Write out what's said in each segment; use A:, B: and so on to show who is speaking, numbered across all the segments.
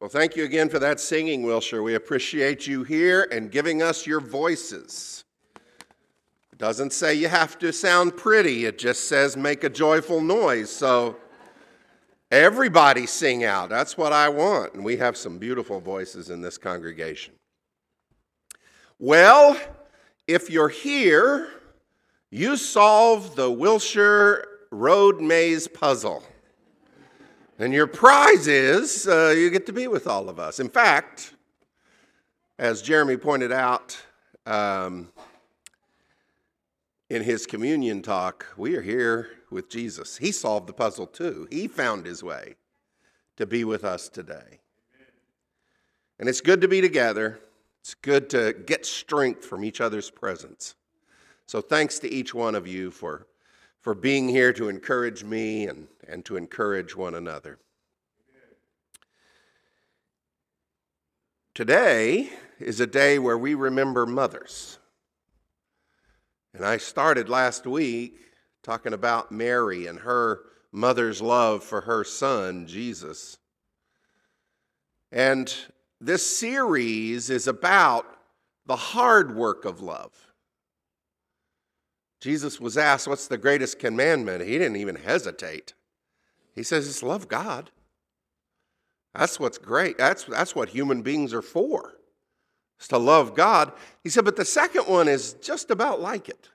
A: Well, thank you again for that singing, Wilshire. We appreciate you here and giving us your voices. It doesn't say you have to sound pretty, it just says make a joyful noise. So everybody sing out. That's what I want. And we have some beautiful voices in this congregation. Well, if you're here, you solved the Wilshire Road Maze puzzle. And your prize is uh, you get to be with all of us. In fact, as Jeremy pointed out um, in his communion talk, we are here with Jesus. He solved the puzzle too, he found his way to be with us today. And it's good to be together, it's good to get strength from each other's presence. So, thanks to each one of you for for being here to encourage me and, and to encourage one another. Today is a day where we remember mothers. And I started last week talking about Mary and her mother's love for her son, Jesus. And this series is about the hard work of love. Jesus was asked, What's the greatest commandment? He didn't even hesitate. He says, It's love God. That's what's great. That's, that's what human beings are for, is to love God. He said, But the second one is just about like it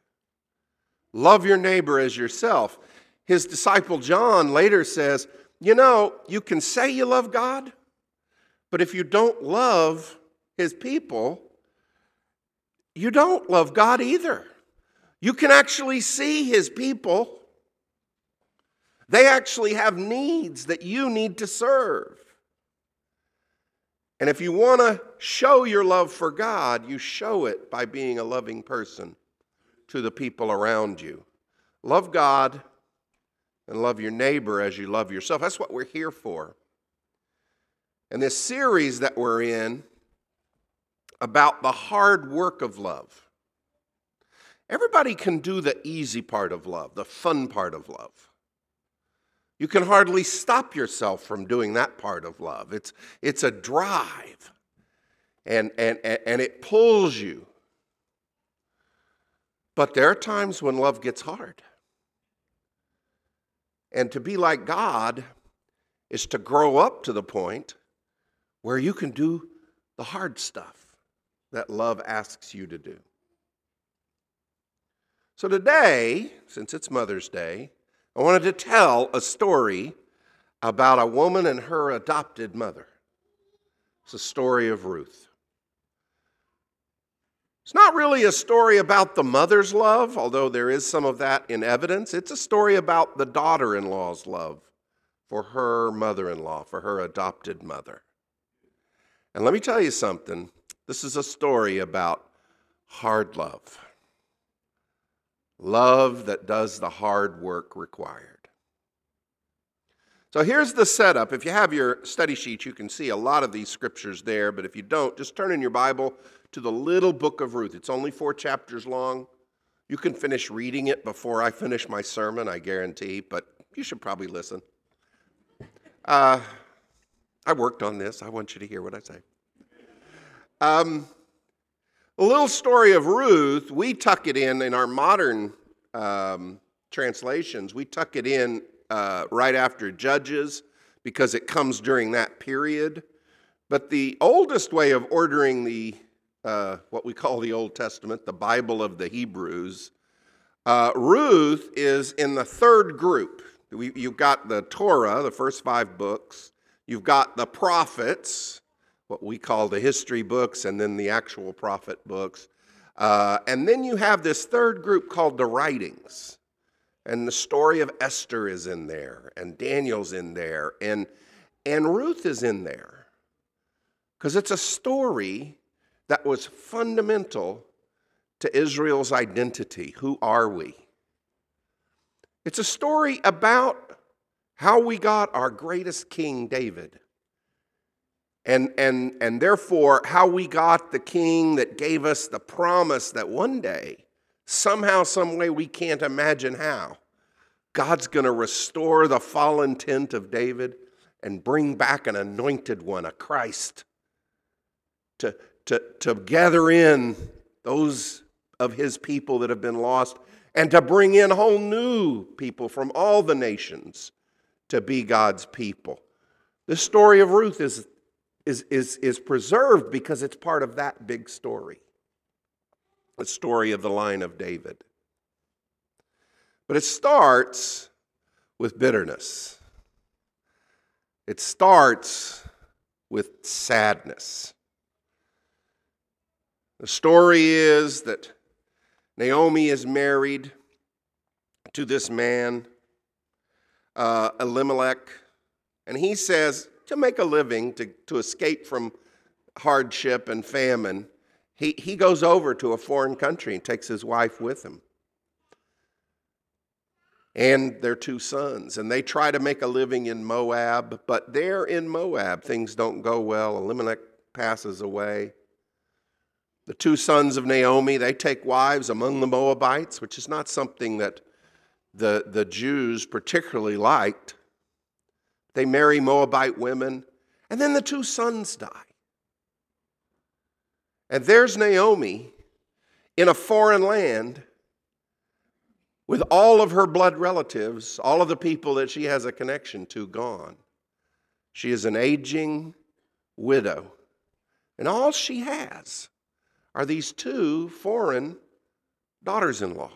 A: love your neighbor as yourself. His disciple John later says, You know, you can say you love God, but if you don't love his people, you don't love God either. You can actually see his people. They actually have needs that you need to serve. And if you want to show your love for God, you show it by being a loving person to the people around you. Love God and love your neighbor as you love yourself. That's what we're here for. And this series that we're in about the hard work of love Everybody can do the easy part of love, the fun part of love. You can hardly stop yourself from doing that part of love. It's, it's a drive, and, and, and it pulls you. But there are times when love gets hard. And to be like God is to grow up to the point where you can do the hard stuff that love asks you to do. So today, since it's Mother's Day, I wanted to tell a story about a woman and her adopted mother. It's a story of Ruth. It's not really a story about the mother's love, although there is some of that in evidence. It's a story about the daughter in law's love for her mother in law, for her adopted mother. And let me tell you something this is a story about hard love love that does the hard work required. So here's the setup. If you have your study sheet, you can see a lot of these scriptures there, but if you don't, just turn in your Bible to the little book of Ruth. It's only four chapters long. You can finish reading it before I finish my sermon, I guarantee, but you should probably listen. Uh, I worked on this. I want you to hear what I say. Um, a little story of Ruth, we tuck it in in our modern um, translations, we tuck it in uh, right after Judges because it comes during that period. But the oldest way of ordering the uh, what we call the Old Testament, the Bible of the Hebrews, uh, Ruth is in the third group. We, you've got the Torah, the first five books. You've got the prophets, what we call the history books and then the actual prophet books. Uh, and then you have this third group called the writings. And the story of Esther is in there, and Daniel's in there, and, and Ruth is in there. Because it's a story that was fundamental to Israel's identity. Who are we? It's a story about how we got our greatest king, David. And, and, and therefore, how we got the king that gave us the promise that one day, somehow, some way we can't imagine how, God's going to restore the fallen tent of David and bring back an anointed one, a Christ, to, to, to gather in those of his people that have been lost and to bring in whole new people from all the nations to be God's people. The story of Ruth is, is, is, is preserved because it's part of that big story the story of the line of David. But it starts with bitterness, it starts with sadness. The story is that Naomi is married to this man, uh, Elimelech, and he says to make a living, to, to escape from hardship and famine, he, he goes over to a foreign country and takes his wife with him and their two sons. And they try to make a living in Moab, but there in Moab, things don't go well. Elimelech passes away. The two sons of Naomi, they take wives among the Moabites, which is not something that the, the Jews particularly liked. They marry Moabite women, and then the two sons die. And there's Naomi in a foreign land with all of her blood relatives, all of the people that she has a connection to, gone. She is an aging widow. And all she has are these two foreign daughters in law.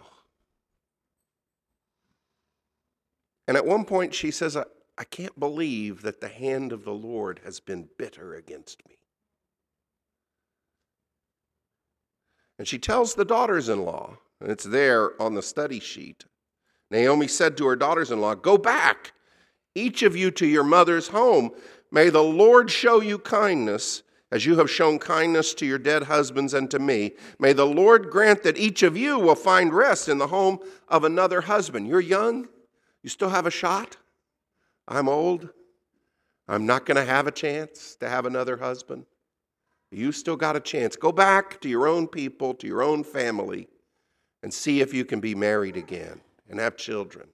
A: And at one point, she says, I can't believe that the hand of the Lord has been bitter against me. And she tells the daughters in law, and it's there on the study sheet. Naomi said to her daughters in law, Go back, each of you to your mother's home. May the Lord show you kindness as you have shown kindness to your dead husbands and to me. May the Lord grant that each of you will find rest in the home of another husband. You're young, you still have a shot. I'm old. I'm not going to have a chance to have another husband. You still got a chance. Go back to your own people, to your own family, and see if you can be married again and have children.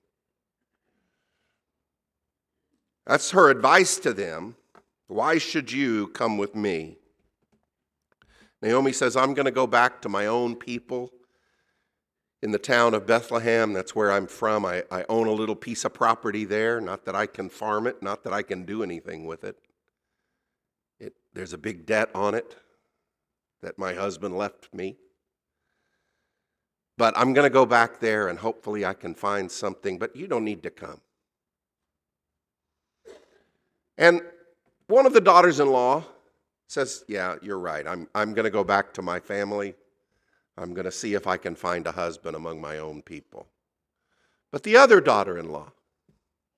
A: That's her advice to them. Why should you come with me? Naomi says, I'm going to go back to my own people in the town of Bethlehem. That's where I'm from. I, I own a little piece of property there. Not that I can farm it, not that I can do anything with it. it there's a big debt on it that my husband left me. But I'm going to go back there and hopefully I can find something, but you don't need to come. And one of the daughters in law says, Yeah, you're right. I'm, I'm going to go back to my family. I'm going to see if I can find a husband among my own people. But the other daughter in law,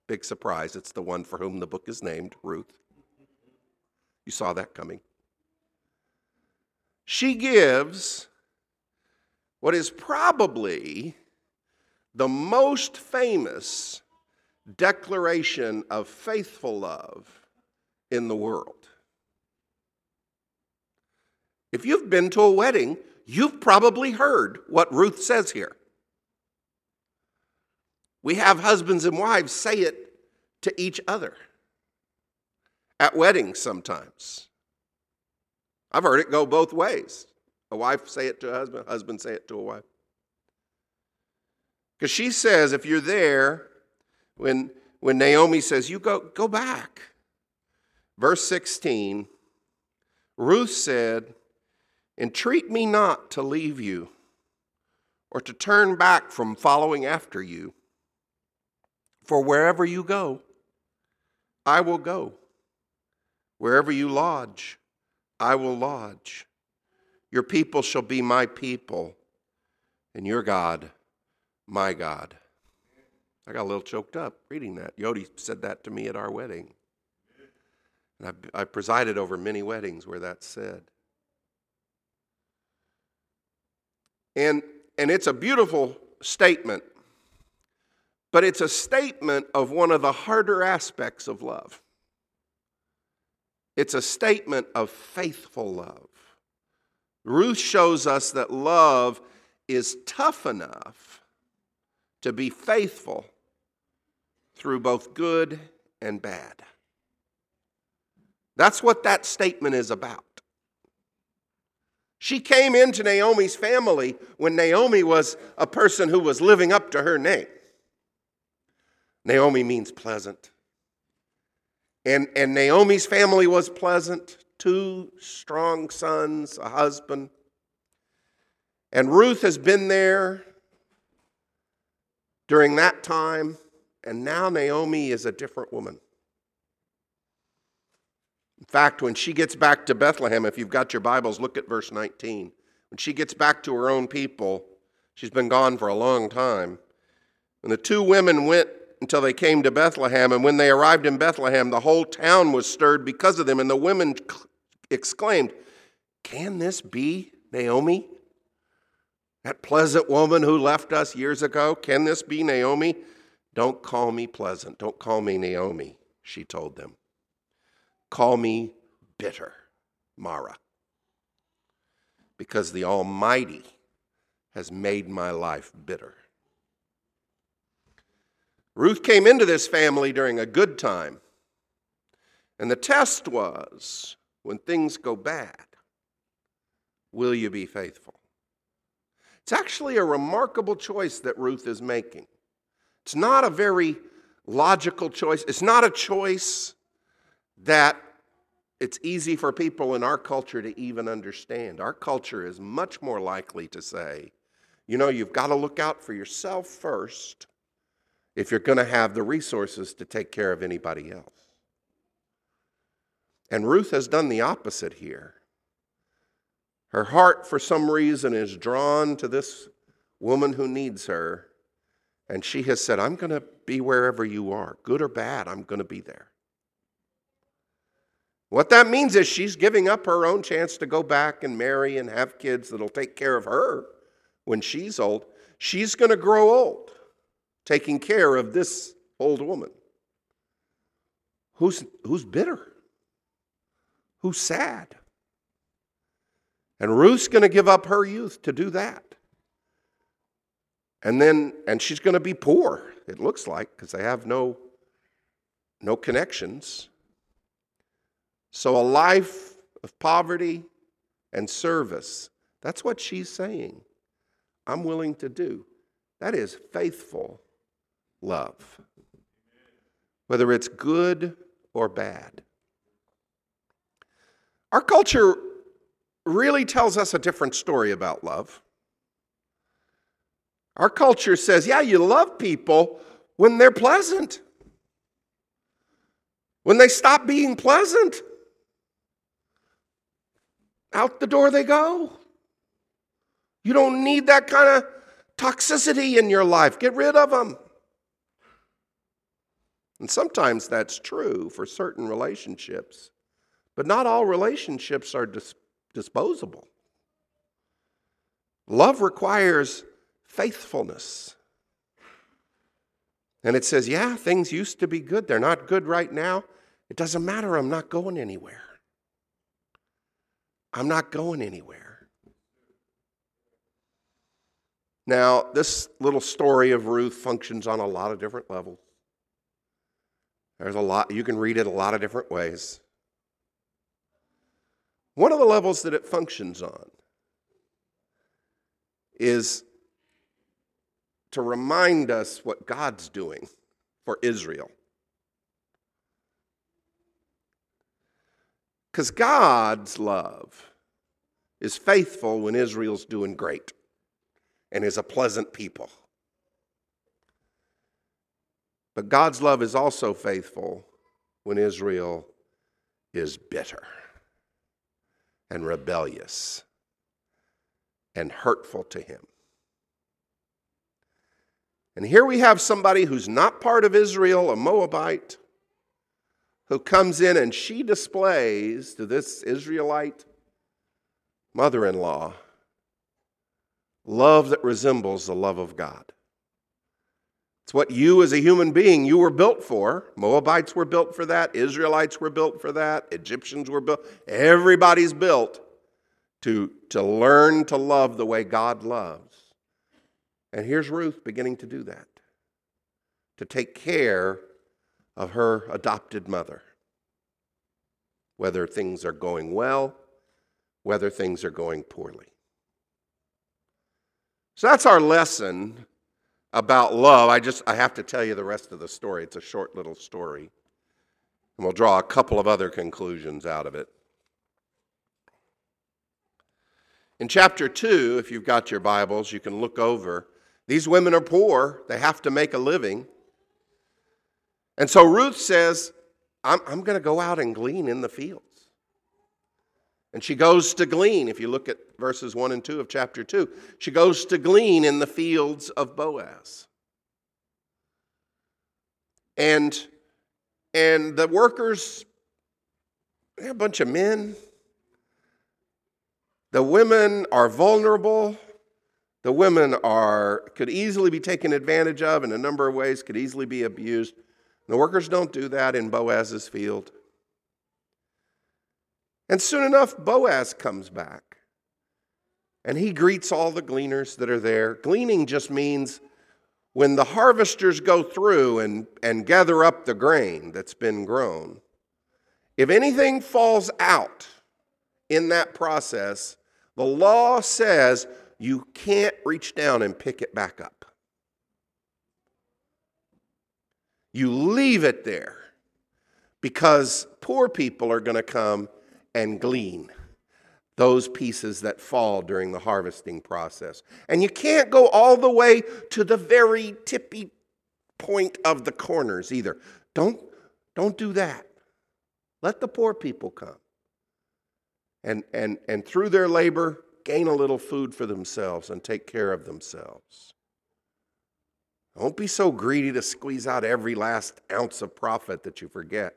A: big surprise, it's the one for whom the book is named, Ruth. You saw that coming. She gives what is probably the most famous declaration of faithful love in the world. If you've been to a wedding, you've probably heard what Ruth says here. We have husbands and wives say it to each other at weddings sometimes. I've heard it go both ways. A wife say it to a husband, a husband say it to a wife. Because she says, if you're there, when, when Naomi says, you go, go back. Verse 16, Ruth said, Entreat me not to leave you or to turn back from following after you. For wherever you go, I will go. Wherever you lodge, I will lodge. Your people shall be my people, and your God, my God. I got a little choked up reading that. Yodi said that to me at our wedding. And I, I presided over many weddings where that's said. And, and it's a beautiful statement, but it's a statement of one of the harder aspects of love. It's a statement of faithful love. Ruth shows us that love is tough enough to be faithful through both good and bad. That's what that statement is about. She came into Naomi's family when Naomi was a person who was living up to her name. Naomi means pleasant. And, and Naomi's family was pleasant two strong sons, a husband. And Ruth has been there during that time, and now Naomi is a different woman. In fact, when she gets back to Bethlehem, if you've got your Bibles, look at verse 19. When she gets back to her own people, she's been gone for a long time. And the two women went until they came to Bethlehem. And when they arrived in Bethlehem, the whole town was stirred because of them. And the women exclaimed, Can this be Naomi? That pleasant woman who left us years ago? Can this be Naomi? Don't call me pleasant. Don't call me Naomi, she told them. Call me bitter, Mara, because the Almighty has made my life bitter. Ruth came into this family during a good time. And the test was when things go bad, will you be faithful? It's actually a remarkable choice that Ruth is making. It's not a very logical choice. It's not a choice that it's easy for people in our culture to even understand. Our culture is much more likely to say, you know, you've got to look out for yourself first if you're going to have the resources to take care of anybody else. And Ruth has done the opposite here. Her heart, for some reason, is drawn to this woman who needs her. And she has said, I'm going to be wherever you are, good or bad, I'm going to be there. What that means is she's giving up her own chance to go back and marry and have kids that'll take care of her when she's old. She's going to grow old taking care of this old woman who's, who's bitter, who's sad. And Ruth's going to give up her youth to do that. And then, and she's going to be poor, it looks like, because they have no, no connections. So a life of poverty and service, that's what she's saying. I'm willing to do. That is faithful love, whether it's good or bad. Our culture really tells us a different story about love. Our culture says, yeah, you love people when they're pleasant. When they stop being pleasant, out the door they go. You don't need that kind of toxicity in your life. Get rid of them. And sometimes that's true for certain relationships, but not all relationships are dis- disposable. Love requires faithfulness. And it says, yeah, things used to be good. They're not good right now. It doesn't matter. I'm not going anywhere. I'm not going anywhere. Now, this little story of Ruth functions on a lot of different levels. There's a lot, you can read it a lot of different ways. One of the levels that it functions on is to remind us what God's doing for Israel. Because God's love is faithful when Israel's doing great and is a pleasant people. But God's love is also faithful when Israel is bitter and rebellious and hurtful to him. And here we have somebody who's not part of Israel, a Moabite, who comes in and she displays to this Israelite mother in law love that resembles the love of God. It's what you as a human being you were built for. Moabites were built for that, Israelites were built for that, Egyptians were built. Everybody's built to, to learn to love the way God loves. And here's Ruth beginning to do that, to take care of her adopted mother. whether things are going well, whether things are going poorly. So that's our lesson about love. I just I have to tell you the rest of the story. It's a short little story. And we'll draw a couple of other conclusions out of it. In chapter 2, if you've got your Bibles, you can look over. These women are poor, they have to make a living. And so Ruth says, I'm, I'm going to go out and glean in the fields. And she goes to glean, if you look at verses 1 and 2 of chapter 2, she goes to glean in the fields of Boaz. And, and the workers, they're a bunch of men. The women are vulnerable. The women are, could easily be taken advantage of in a number of ways, could easily be abused. The workers don't do that in Boaz's field. And soon enough, Boaz comes back. And he greets all the gleaners that are there. Gleaning just means when the harvesters go through and, and gather up the grain that's been grown, if anything falls out in that process, the law says you can't reach down and pick it back up. You leave it there because poor people are going to come and glean those pieces that fall during the harvesting process. And you can't go all the way to the very tippy point of the corners either. Don't, don't do that. Let the poor people come. And, and, and through their labor, gain a little food for themselves and take care of themselves. Don't be so greedy to squeeze out every last ounce of profit that you forget.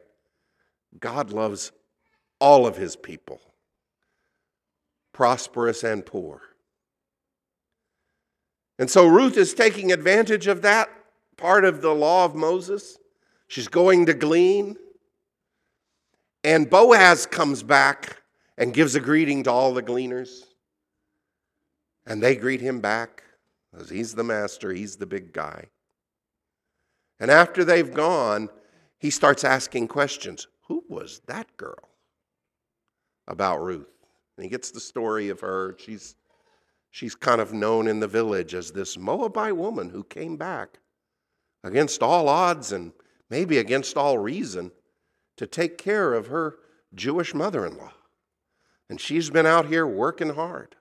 A: God loves all of his people, prosperous and poor. And so Ruth is taking advantage of that part of the law of Moses. She's going to glean. And Boaz comes back and gives a greeting to all the gleaners. And they greet him back. Because he's the master, he's the big guy. And after they've gone, he starts asking questions. Who was that girl? About Ruth. And he gets the story of her. She's, she's kind of known in the village as this Moabite woman who came back against all odds and maybe against all reason to take care of her Jewish mother in law. And she's been out here working hard.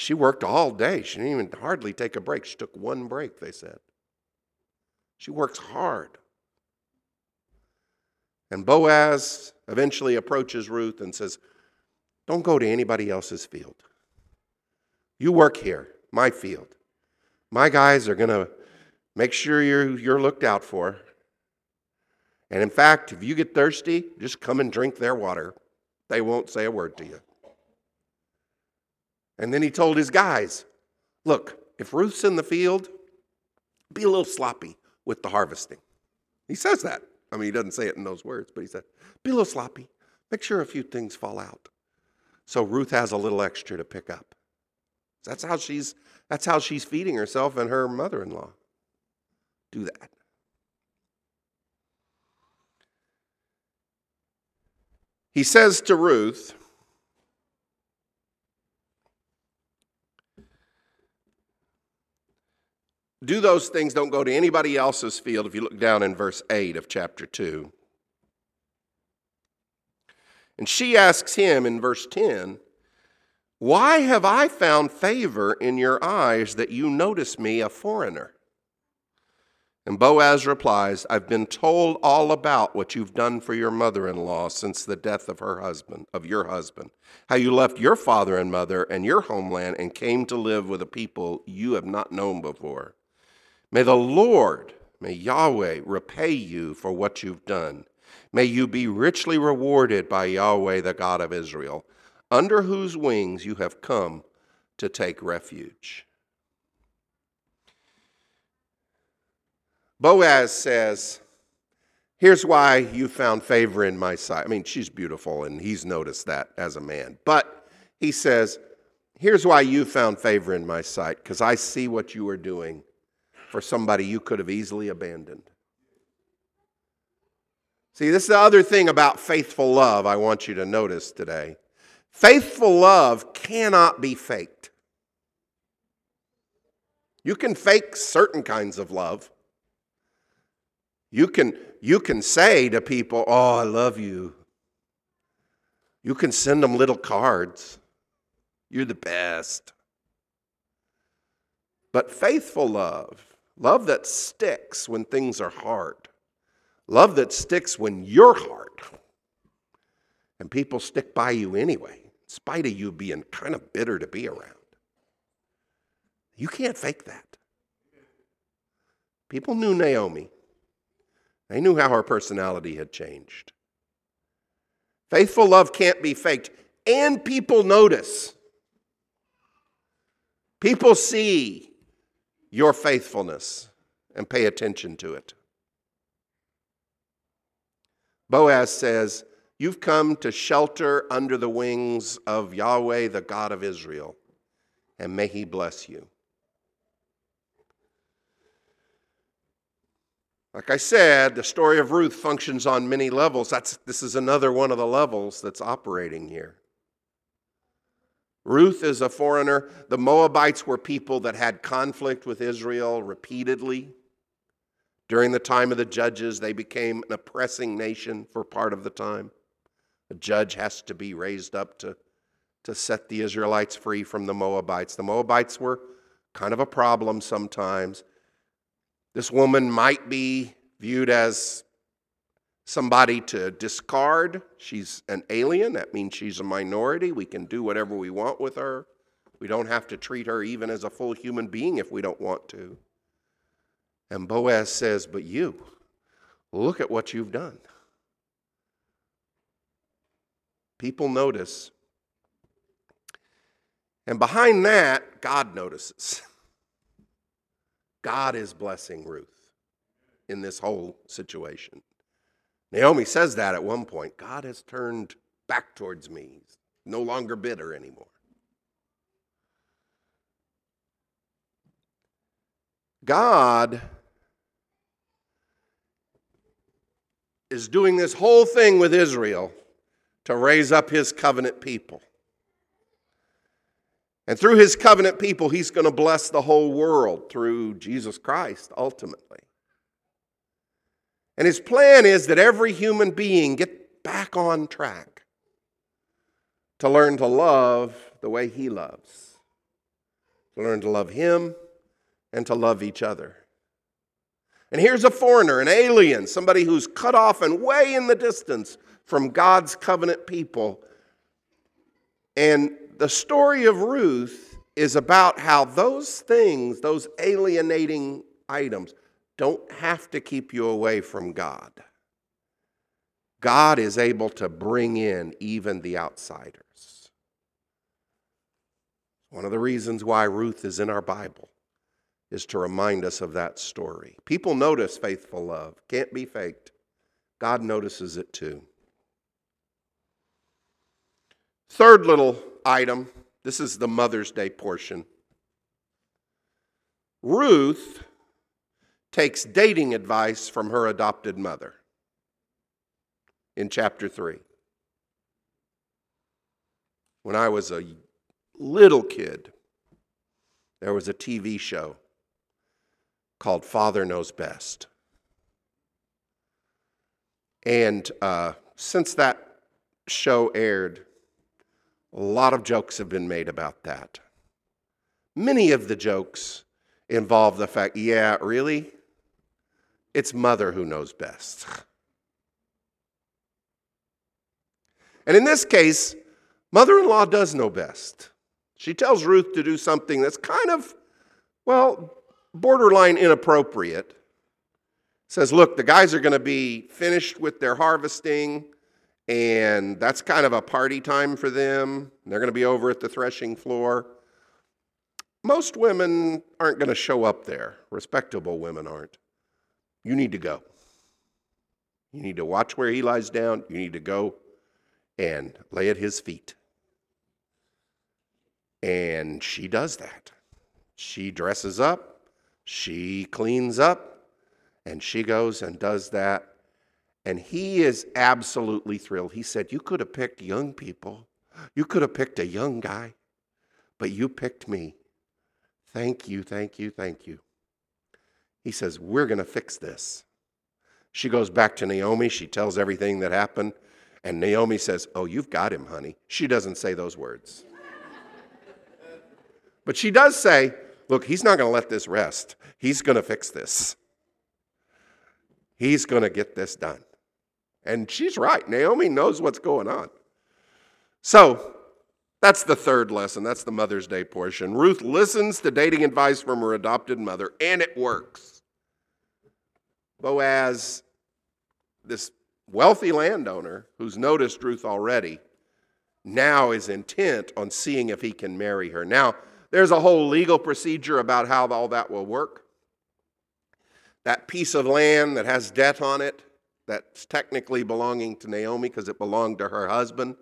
A: She worked all day. She didn't even hardly take a break. She took one break, they said. She works hard. And Boaz eventually approaches Ruth and says, Don't go to anybody else's field. You work here, my field. My guys are going to make sure you're, you're looked out for. And in fact, if you get thirsty, just come and drink their water. They won't say a word to you. And then he told his guys, Look, if Ruth's in the field, be a little sloppy with the harvesting. He says that. I mean, he doesn't say it in those words, but he said, be a little sloppy. Make sure a few things fall out. So Ruth has a little extra to pick up. That's how she's that's how she's feeding herself and her mother-in-law. Do that. He says to Ruth, do those things, don't go to anybody else's field. If you look down in verse 8 of chapter 2. And she asks him in verse 10, Why have I found favor in your eyes that you notice me a foreigner? And Boaz replies, I've been told all about what you've done for your mother in law since the death of her husband, of your husband. How you left your father and mother and your homeland and came to live with a people you have not known before. May the Lord, may Yahweh repay you for what you've done. May you be richly rewarded by Yahweh, the God of Israel, under whose wings you have come to take refuge. Boaz says, Here's why you found favor in my sight. I mean, she's beautiful, and he's noticed that as a man. But he says, Here's why you found favor in my sight, because I see what you are doing for somebody you could have easily abandoned. See, this is the other thing about faithful love I want you to notice today. Faithful love cannot be faked. You can fake certain kinds of love. You can, you can say to people, Oh, I love you. You can send them little cards. You're the best. But faithful love, love that sticks when things are hard, love that sticks when you're hard, and people stick by you anyway, in spite of you being kind of bitter to be around. You can't fake that. People knew Naomi. They knew how her personality had changed. Faithful love can't be faked, and people notice. People see your faithfulness and pay attention to it. Boaz says, You've come to shelter under the wings of Yahweh, the God of Israel, and may he bless you. Like I said, the story of Ruth functions on many levels. That's, this is another one of the levels that's operating here. Ruth is a foreigner. The Moabites were people that had conflict with Israel repeatedly. During the time of the judges, they became an oppressing nation for part of the time. A judge has to be raised up to, to set the Israelites free from the Moabites. The Moabites were kind of a problem sometimes. This woman might be viewed as somebody to discard. She's an alien. That means she's a minority. We can do whatever we want with her. We don't have to treat her even as a full human being if we don't want to. And Boaz says, But you, look at what you've done. People notice. And behind that, God notices. God is blessing Ruth in this whole situation. Naomi says that at one point God has turned back towards me, He's no longer bitter anymore. God is doing this whole thing with Israel to raise up his covenant people. And through his covenant people, he's going to bless the whole world through Jesus Christ ultimately. And his plan is that every human being get back on track to learn to love the way he loves, to learn to love him and to love each other. And here's a foreigner, an alien, somebody who's cut off and way in the distance from God's covenant people. And the story of Ruth is about how those things, those alienating items, don't have to keep you away from God. God is able to bring in even the outsiders. One of the reasons why Ruth is in our Bible is to remind us of that story. People notice faithful love, can't be faked. God notices it too. Third little item this is the Mother's Day portion. Ruth takes dating advice from her adopted mother in chapter 3. When I was a little kid, there was a TV show called Father Knows Best. And uh, since that show aired, a lot of jokes have been made about that. Many of the jokes involve the fact, yeah, really? It's mother who knows best. And in this case, mother in law does know best. She tells Ruth to do something that's kind of, well, borderline inappropriate. Says, look, the guys are going to be finished with their harvesting, and that's kind of a party time for them. They're going to be over at the threshing floor. Most women aren't going to show up there, respectable women aren't. You need to go. You need to watch where he lies down. You need to go and lay at his feet. And she does that. She dresses up, she cleans up, and she goes and does that. And he is absolutely thrilled. He said, You could have picked young people, you could have picked a young guy, but you picked me. Thank you, thank you, thank you. He says, We're going to fix this. She goes back to Naomi. She tells everything that happened. And Naomi says, Oh, you've got him, honey. She doesn't say those words. but she does say, Look, he's not going to let this rest. He's going to fix this. He's going to get this done. And she's right. Naomi knows what's going on. So, that's the third lesson. That's the Mother's Day portion. Ruth listens to dating advice from her adopted mother, and it works. Boaz, this wealthy landowner who's noticed Ruth already, now is intent on seeing if he can marry her. Now, there's a whole legal procedure about how all that will work. That piece of land that has debt on it, that's technically belonging to Naomi because it belonged to her husband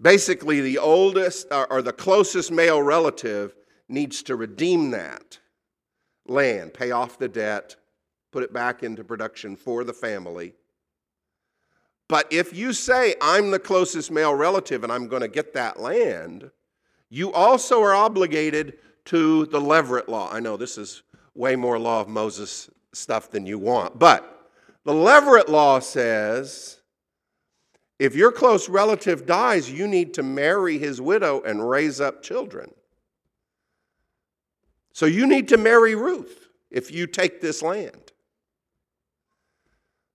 A: Basically, the oldest or the closest male relative needs to redeem that land, pay off the debt, put it back into production for the family. But if you say, I'm the closest male relative and I'm going to get that land, you also are obligated to the Levirate law. I know this is way more law of Moses stuff than you want, but the Levirate law says if your close relative dies, you need to marry his widow and raise up children. So you need to marry Ruth if you take this land.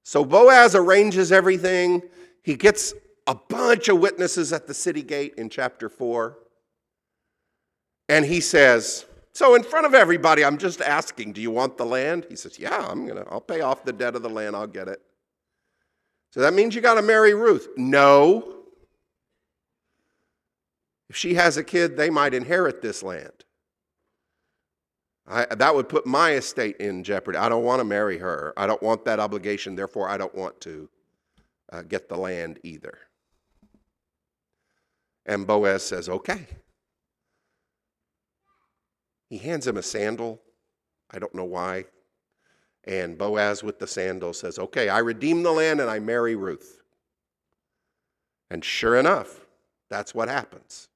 A: So Boaz arranges everything. He gets a bunch of witnesses at the city gate in chapter 4. And he says, So in front of everybody, I'm just asking, do you want the land? He says, Yeah, I'm gonna, I'll pay off the debt of the land, I'll get it. So that means you got to marry Ruth. No. If she has a kid, they might inherit this land. I, that would put my estate in jeopardy. I don't want to marry her. I don't want that obligation. Therefore, I don't want to uh, get the land either. And Boaz says, okay. He hands him a sandal. I don't know why. And Boaz with the sandal says, Okay, I redeem the land and I marry Ruth. And sure enough, that's what happens.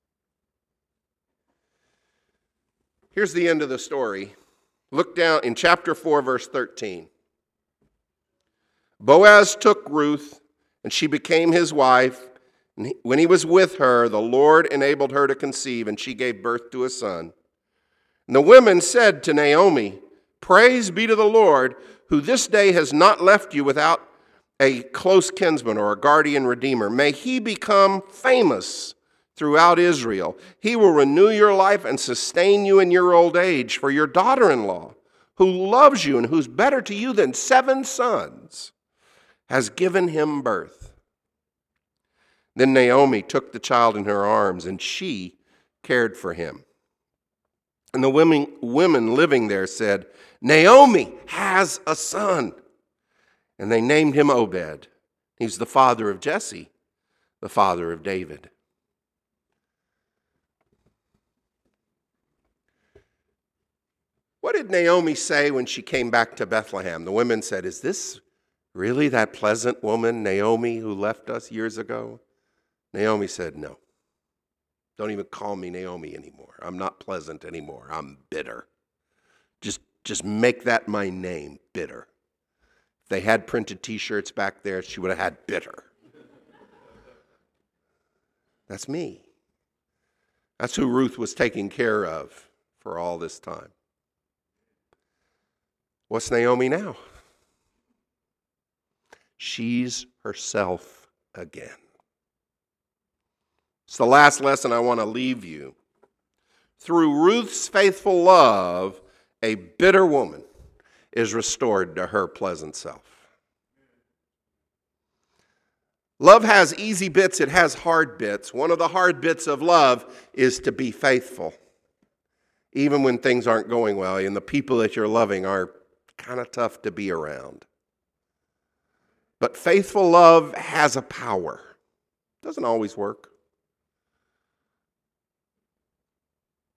A: Here's the end of the story. Look down in chapter 4, verse 13. Boaz took Ruth, and she became his wife. And when he was with her, the Lord enabled her to conceive, and she gave birth to a son. And the women said to Naomi, Praise be to the Lord, who this day has not left you without a close kinsman or a guardian redeemer. May he become famous throughout Israel. He will renew your life and sustain you in your old age. For your daughter in law, who loves you and who's better to you than seven sons, has given him birth. Then Naomi took the child in her arms, and she cared for him. And the women, women living there said, Naomi has a son. And they named him Obed. He's the father of Jesse, the father of David. What did Naomi say when she came back to Bethlehem? The women said, Is this really that pleasant woman, Naomi, who left us years ago? Naomi said, No. Don't even call me Naomi anymore. I'm not pleasant anymore. I'm bitter. Just, just make that my name, bitter. If they had printed t shirts back there, she would have had bitter. That's me. That's who Ruth was taking care of for all this time. What's Naomi now? She's herself again. It's the last lesson I want to leave you. Through Ruth's faithful love, a bitter woman is restored to her pleasant self. Love has easy bits, it has hard bits. One of the hard bits of love is to be faithful, even when things aren't going well and the people that you're loving are kind of tough to be around. But faithful love has a power. Doesn't always work.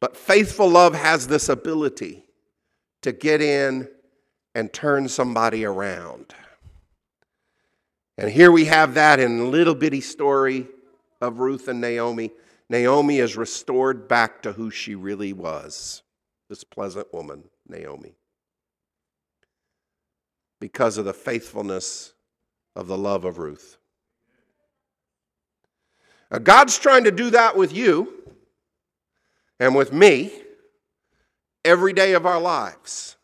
A: But faithful love has this ability to get in and turn somebody around. And here we have that in a little bitty story of Ruth and Naomi. Naomi is restored back to who she really was this pleasant woman, Naomi, because of the faithfulness of the love of Ruth. Now, God's trying to do that with you and with me every day of our lives.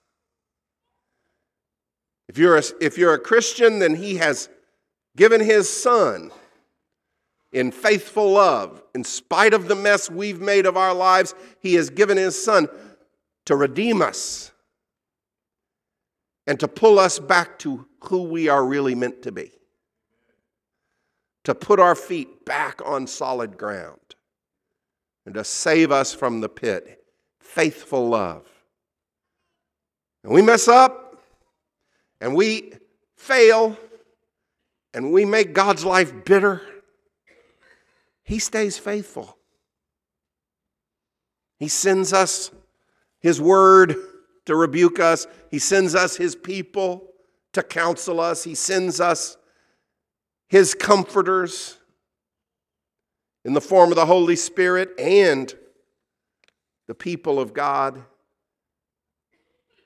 A: If you're a, if you're a Christian, then He has given His Son in faithful love. In spite of the mess we've made of our lives, He has given His Son to redeem us and to pull us back to who we are really meant to be to put our feet back on solid ground and to save us from the pit. Faithful love. And we mess up and we fail and we make God's life bitter. He stays faithful. He sends us His word to rebuke us, He sends us His people to counsel us, He sends us his comforters in the form of the Holy Spirit and the people of God.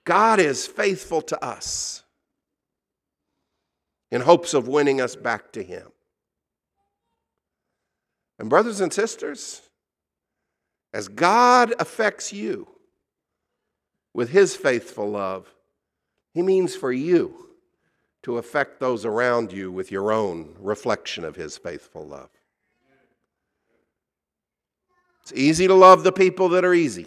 A: God is faithful to us in hopes of winning us back to Him. And, brothers and sisters, as God affects you with His faithful love, He means for you to affect those around you with your own reflection of His faithful love. It's easy to love the people that are easy.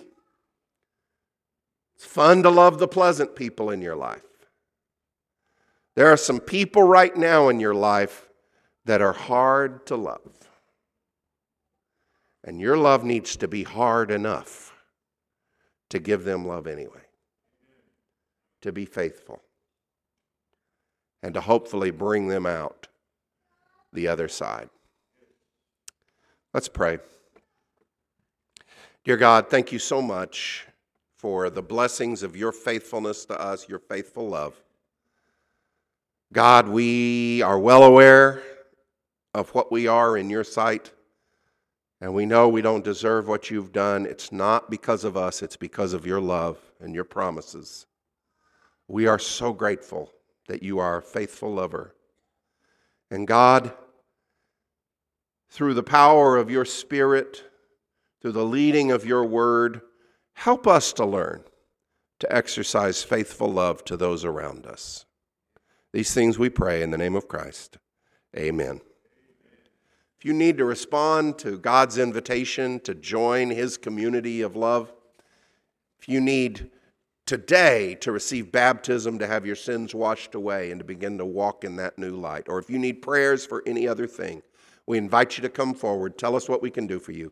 A: It's fun to love the pleasant people in your life. There are some people right now in your life that are hard to love. And your love needs to be hard enough to give them love anyway, to be faithful and to hopefully bring them out the other side. Let's pray. Dear God, thank you so much for the blessings of your faithfulness to us, your faithful love. God, we are well aware of what we are in your sight, and we know we don't deserve what you've done. It's not because of us, it's because of your love and your promises. We are so grateful that you are a faithful lover. And God, through the power of your Spirit, through the leading of your word, help us to learn to exercise faithful love to those around us. These things we pray in the name of Christ. Amen. If you need to respond to God's invitation to join his community of love, if you need today to receive baptism, to have your sins washed away, and to begin to walk in that new light. Or if you need prayers for any other thing, we invite you to come forward. Tell us what we can do for you